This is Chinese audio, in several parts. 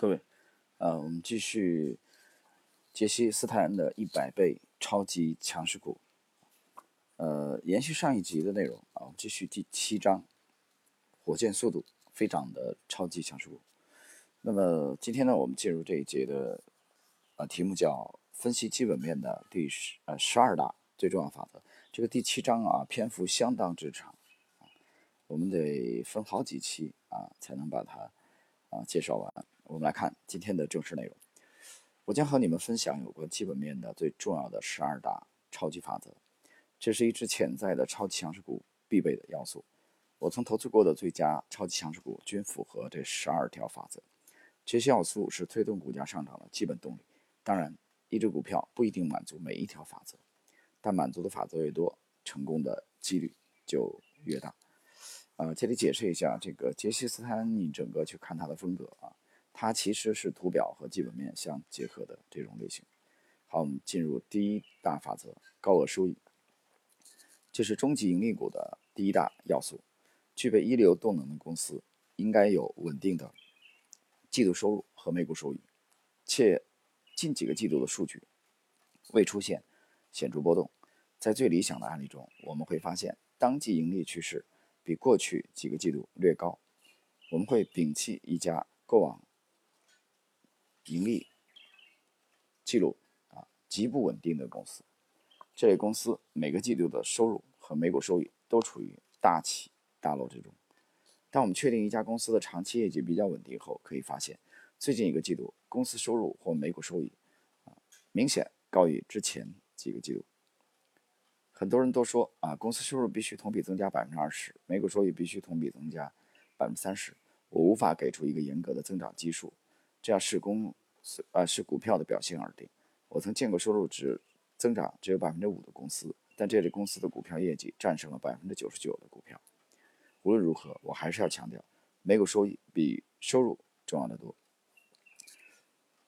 各位，呃，我们继续杰西斯坦的一百倍超级强势股。呃，延续上一集的内容啊，我们继续第七章，火箭速度飞涨的超级强势股。那么今天呢，我们进入这一节的呃题目叫分析基本面的第十呃十二大最重要法则。这个第七章啊，篇幅相当之长，我们得分好几期啊才能把它啊介绍完。我们来看今天的正式内容，我将和你们分享有关基本面的最重要的十二大超级法则。这是一只潜在的超级强势股必备的要素。我曾投资过的最佳超级强势股均符合这十二条法则。这些要素是推动股价上涨的基本动力。当然，一只股票不一定满足每一条法则，但满足的法则越多，成功的几率就越大。呃，这里解释一下，这个杰西斯坦，你整个去看他的风格啊，它其实是图表和基本面相结合的这种类型。好，我们进入第一大法则：高额收益。这是中级盈利股的第一大要素。具备一流动能的公司应该有稳定的季度收入和每股收益，且近几个季度的数据未出现显著波动。在最理想的案例中，我们会发现当季盈利趋势比过去几个季度略高。我们会摒弃一家过往盈利记录啊极不稳定的公司。这类公司每个季度的收入和每股收益都处于大起大落之中。当我们确定一家公司的长期业绩比较稳定后，可以发现，最近一个季度公司收入或每股收益啊明显高于之前几个季度。很多人都说啊，公司收入必须同比增加百分之二十，每股收益必须同比增加百分之三十。我无法给出一个严格的增长基数，这样是公司啊是股票的表现而定。我曾见过收入值。增长只有百分之五的公司，但这类公司的股票业绩战胜了百分之九十九的股票。无论如何，我还是要强调，每股收益比收入重要的多。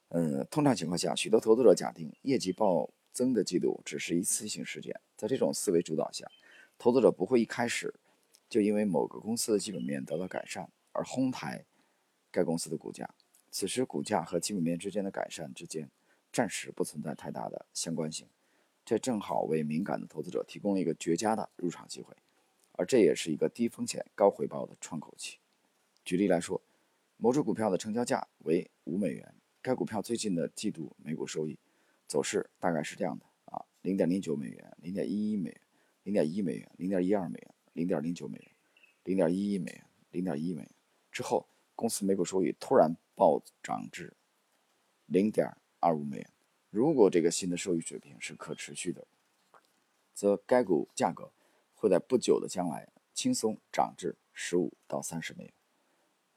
嗯，通常情况下，许多投资者假定业绩暴增的季度只是一次性事件。在这种思维主导下，投资者不会一开始就因为某个公司的基本面得到改善而哄抬该公司的股价。此时，股价和基本面之间的改善之间暂时不存在太大的相关性。这正好为敏感的投资者提供了一个绝佳的入场机会，而这也是一个低风险高回报的窗口期。举例来说，某只股票的成交价为五美元，该股票最近的季度每股收益走势大概是这样的啊：零点零九美元、零点一一美元、零点一美元、零点一二美元、零点零九美元、零点一一美元、零点一美元。之后，公司每股收益突然暴涨至零点二五美元。如果这个新的收益水平是可持续的，则该股价格会在不久的将来轻松涨至十五到三十美元。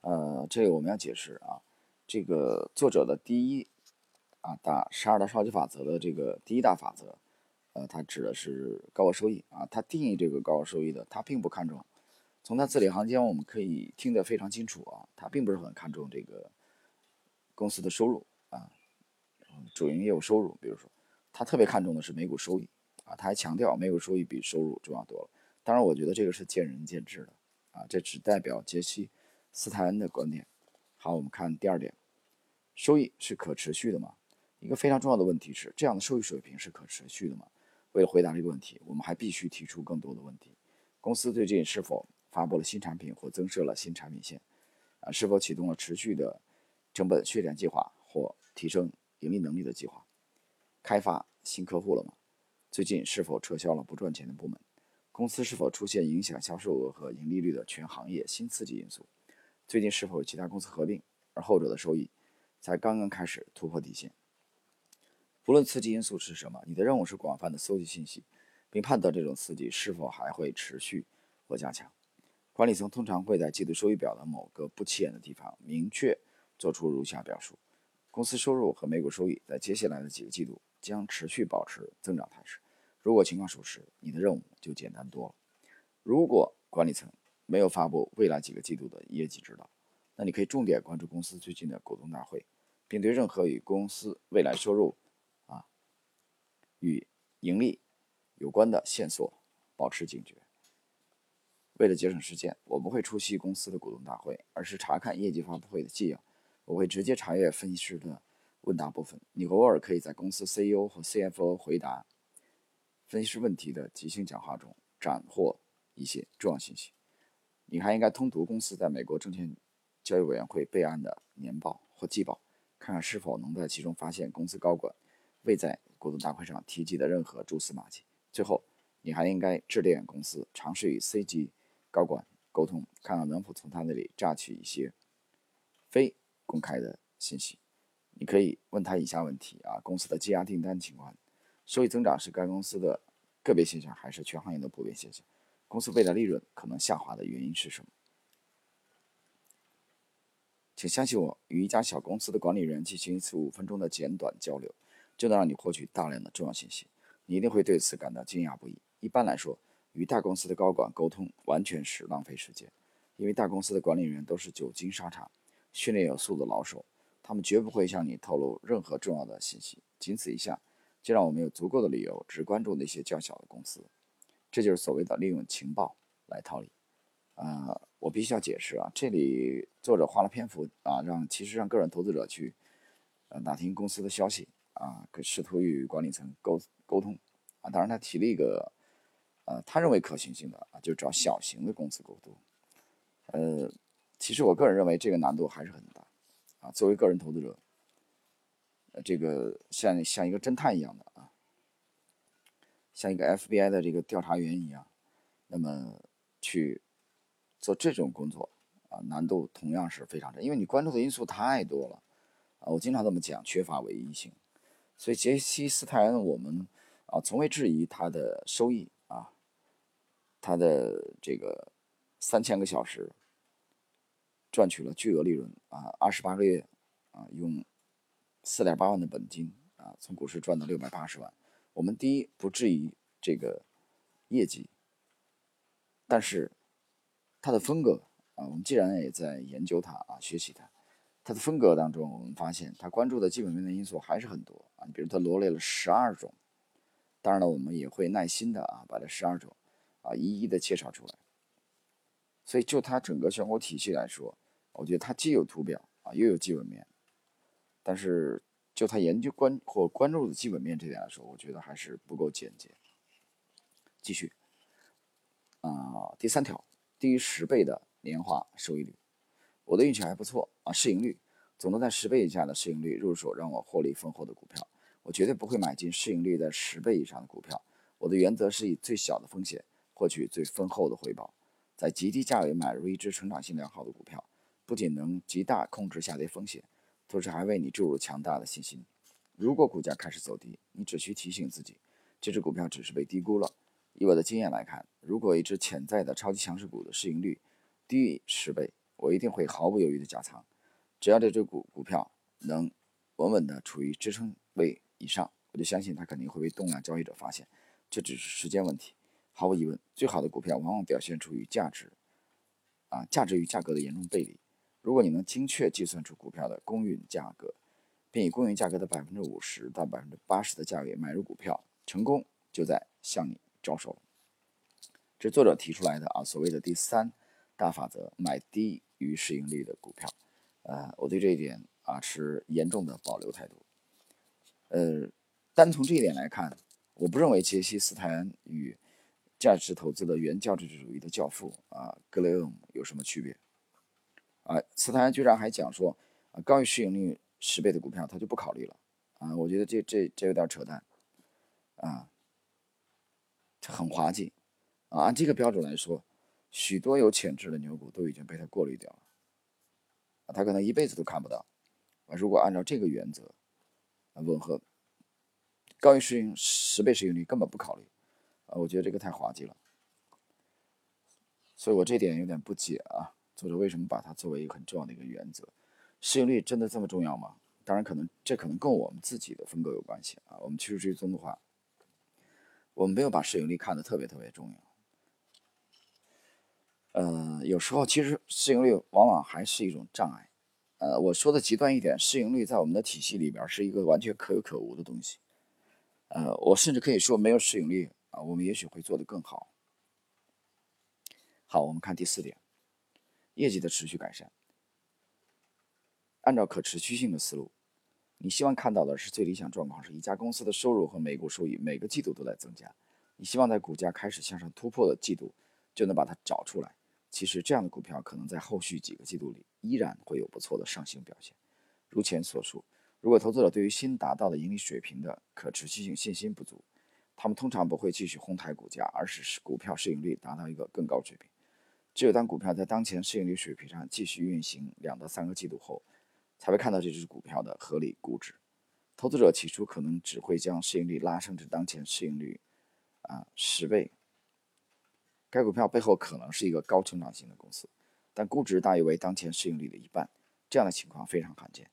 呃，这个我们要解释啊，这个作者的第一啊大十二大超级法则的这个第一大法则，呃，它指的是高额收益啊。他定义这个高额收益的，他并不看重。从他字里行间我们可以听得非常清楚啊，他并不是很看重这个公司的收入啊。主营业务收入，比如说，他特别看重的是每股收益啊，他还强调每股收益比收入重要多了。当然，我觉得这个是见仁见智的啊，这只代表杰西·斯泰恩的观点。好，我们看第二点，收益是可持续的吗？一个非常重要的问题是，这样的收益水平是可持续的吗？为了回答这个问题，我们还必须提出更多的问题：公司最近是否发布了新产品或增设了新产品线？啊，是否启动了持续的成本削减计划或提升？盈利能力的计划，开发新客户了吗？最近是否撤销了不赚钱的部门？公司是否出现影响销售额和盈利率的全行业新刺激因素？最近是否有其他公司合并，而后者的收益才刚刚开始突破底线？不论刺激因素是什么，你的任务是广泛的搜集信息，并判断这种刺激是否还会持续或加强。管理层通常会在季度收益表的某个不起眼的地方明确做出如下表述。公司收入和每股收益在接下来的几个季度将持续保持增长态势。如果情况属实，你的任务就简单多了。如果管理层没有发布未来几个季度的业绩指导，那你可以重点关注公司最近的股东大会，并对任何与公司未来收入啊与盈利有关的线索保持警觉。为了节省时间，我不会出席公司的股东大会，而是查看业绩发布会的纪要。我会直接查阅分析师的问答部分。你偶尔可以在公司 CEO 和 CFO 回答分析师问题的即兴讲话中斩获一些重要信息。你还应该通读公司在美国证券交易委员会备案的年报或季报，看看是否能在其中发现公司高管未在股东大会上提及的任何蛛丝马迹。最后，你还应该致电公司，尝试与 C 级高管沟通，看看能否从他那里榨取一些非公开的信息。你可以问他以下问题：啊，公司的积压订单情况，收益增长是该公司的个别现象，还是全行业的普遍现象？公司未来利润可能下滑的原因是什么？请相信我，与一家小公司的管理人进行一次五分钟的简短交流，就能让你获取大量的重要信息。你一定会对此感到惊讶不已。一般来说，与大公司的高管沟通完全是浪费时间，因为大公司的管理员都是久经沙场、训练有素的老手，他们绝不会向你透露任何重要的信息。仅此一项，就让我们有足够的理由只关注那些较小的公司。这就是所谓的利用情报来套利。啊，我必须要解释啊，这里作者花了篇幅啊，让其实让个人投资者去呃打听公司的消息啊，可试图与管理层沟。沟通啊，当然他提了一个，呃，他认为可行性的啊，就找小型的公司沟通。呃，其实我个人认为这个难度还是很大啊。作为个人投资者，呃，这个像像一个侦探一样的啊，像一个 FBI 的这个调查员一样，那么去做这种工作啊，难度同样是非常大，因为你关注的因素太多了啊。我经常这么讲，缺乏唯一性。所以杰西·斯泰恩，我们啊从未质疑他的收益他的这个三千个小时赚取了巨额利润啊，二十八个月啊用四点八万的本金啊从股市赚到六百八十万。我们第一不质疑这个业绩，但是他的风格啊，我们既然也在研究他啊，学习他。他的风格当中，我们发现他关注的基本面的因素还是很多啊。比如他罗列了十二种，当然了，我们也会耐心的啊把这十二种啊一一的介绍出来。所以就他整个选股体系来说，我觉得他既有图表啊又有基本面，但是就他研究关或关注的基本面这点来说，我觉得还是不够简洁。继续啊，第三条，低于十倍的年化收益率。我的运气还不错啊，市盈率总能在十倍以下的市盈率入手让我获利丰厚的股票，我绝对不会买进市盈率在十倍以上的股票。我的原则是以最小的风险获取最丰厚的回报，在极低价位买入一只成长性良好的股票，不仅能极大控制下跌风险，同时还为你注入强大的信心。如果股价开始走低，你只需提醒自己，这只股票只是被低估了。以我的经验来看，如果一只潜在的超级强势股的市盈率低于十倍，我一定会毫不犹豫的加仓，只要这只股股票能稳稳的处于支撑位以上，我就相信它肯定会被动量交易者发现，这只是时间问题。毫无疑问，最好的股票往往表现出与价值，啊，价值与价格的严重背离。如果你能精确计算出股票的公允价格，并以公允价格的百分之五十到百分之八十的价位买入股票，成功就在向你招手。这是作者提出来的啊，所谓的第三大法则：买低。于市盈率的股票，呃，我对这一点啊持严重的保留态度。呃，单从这一点来看，我不认为杰西·斯泰恩与价值投资的原教旨主义的教父啊格雷厄姆有什么区别。啊，斯坦居然还讲说，啊，高于市盈率十倍的股票他就不考虑了。啊，我觉得这这这有点扯淡。啊，很滑稽。啊，按这个标准来说。许多有潜质的牛股都已经被他过滤掉了，啊，他可能一辈子都看不到。啊，如果按照这个原则，啊，吻合高于市盈十倍市盈率根本不考虑，啊，我觉得这个太滑稽了。所以我这点有点不解啊，作者为什么把它作为一个很重要的一个原则？市盈率真的这么重要吗？当然，可能这可能跟我们自己的风格有关系啊。我们趋势追踪的话，我们没有把市盈率看得特别特别重要。呃，有时候其实市盈率往往还是一种障碍。呃，我说的极端一点，市盈率在我们的体系里边是一个完全可有可无的东西。呃，我甚至可以说，没有市盈率啊，我们也许会做得更好。好，我们看第四点，业绩的持续改善。按照可持续性的思路，你希望看到的是最理想状况是一家公司的收入和每股收益每个季度都在增加。你希望在股价开始向上突破的季度就能把它找出来。其实这样的股票可能在后续几个季度里依然会有不错的上行表现。如前所述，如果投资者对于新达到的盈利水平的可持续性信心不足，他们通常不会继续哄抬股价，而是使股票市盈率达到一个更高水平。只有当股票在当前市盈率水平上继续运行两到三个季度后，才会看到这只股票的合理估值。投资者起初可能只会将市盈率拉升至当前市盈率啊十倍。该股票背后可能是一个高成长型的公司，但估值大约为当前市盈率的一半。这样的情况非常罕见。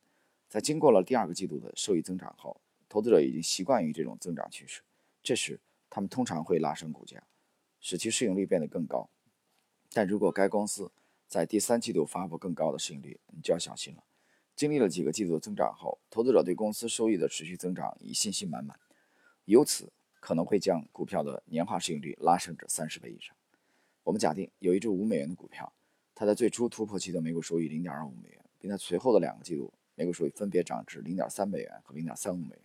在经过了第二个季度的收益增长后，投资者已经习惯于这种增长趋势，这时他们通常会拉升股价，使其市盈率变得更高。但如果该公司在第三季度发布更高的市盈率，你就要小心了。经历了几个季度的增长后，投资者对公司收益的持续增长已信心满满，由此可能会将股票的年化市盈率拉升至三十倍以上。我们假定有一只五美元的股票，它在最初突破期的每股收益零点二五美元，并在随后的两个季度每股收益分别涨至零点三美元和零点三五美元。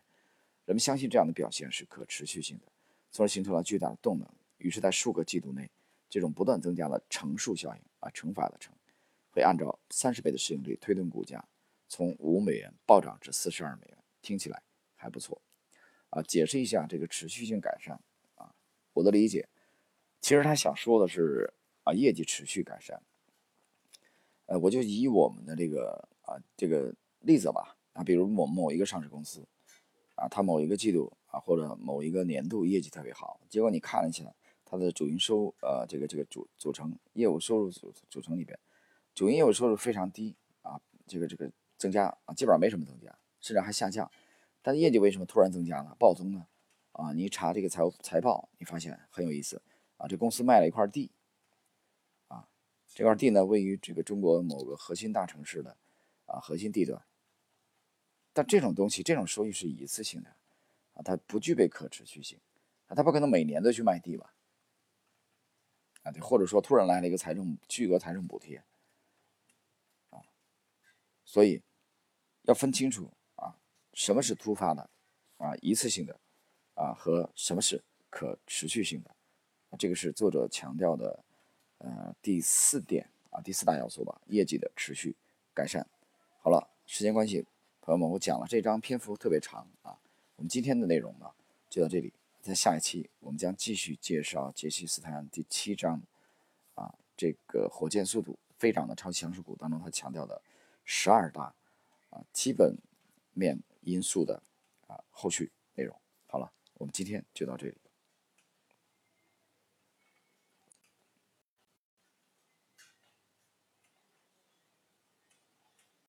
人们相信这样的表现是可持续性的，从而形成了巨大的动能。于是，在数个季度内。这种不断增加的乘数效应啊，乘法的乘，会按照三十倍的市盈率推动股价从五美元暴涨至四十二美元，听起来还不错啊。解释一下这个持续性改善啊，我的理解，其实他想说的是啊，业绩持续改善。呃，我就以我们的这个啊这个例子吧啊，比如某某一个上市公司啊，它某一个季度啊或者某一个年度业绩特别好，结果你看了一下。它的主营收，呃，这个这个组组成业务收入组组成里边，主营业务收入非常低啊，这个这个增加啊，基本上没什么增加，甚至还下降。但业绩为什么突然增加了？暴增呢？啊，你查这个财务财报，你发现很有意思啊，这公司卖了一块地，啊，这块地呢位于这个中国某个核心大城市的啊核心地段。但这种东西，这种收益是一次性的啊，它不具备可持续性啊，它不可能每年都去卖地吧？啊，对或者说突然来了一个财政巨额财政补贴，啊，所以要分清楚啊，什么是突发的，啊，一次性的，啊，和什么是可持续性的，这个是作者强调的，呃，第四点啊，第四大要素吧，业绩的持续改善。好了，时间关系，朋友们，我讲了这章篇幅特别长啊，我们今天的内容呢就到这里。在下一期，我们将继续介绍杰西斯坦第七章，啊，这个火箭速度飞涨的超级强势股当中，他强调的十二大啊基本面因素的啊后续内容。好了，我们今天就到这里。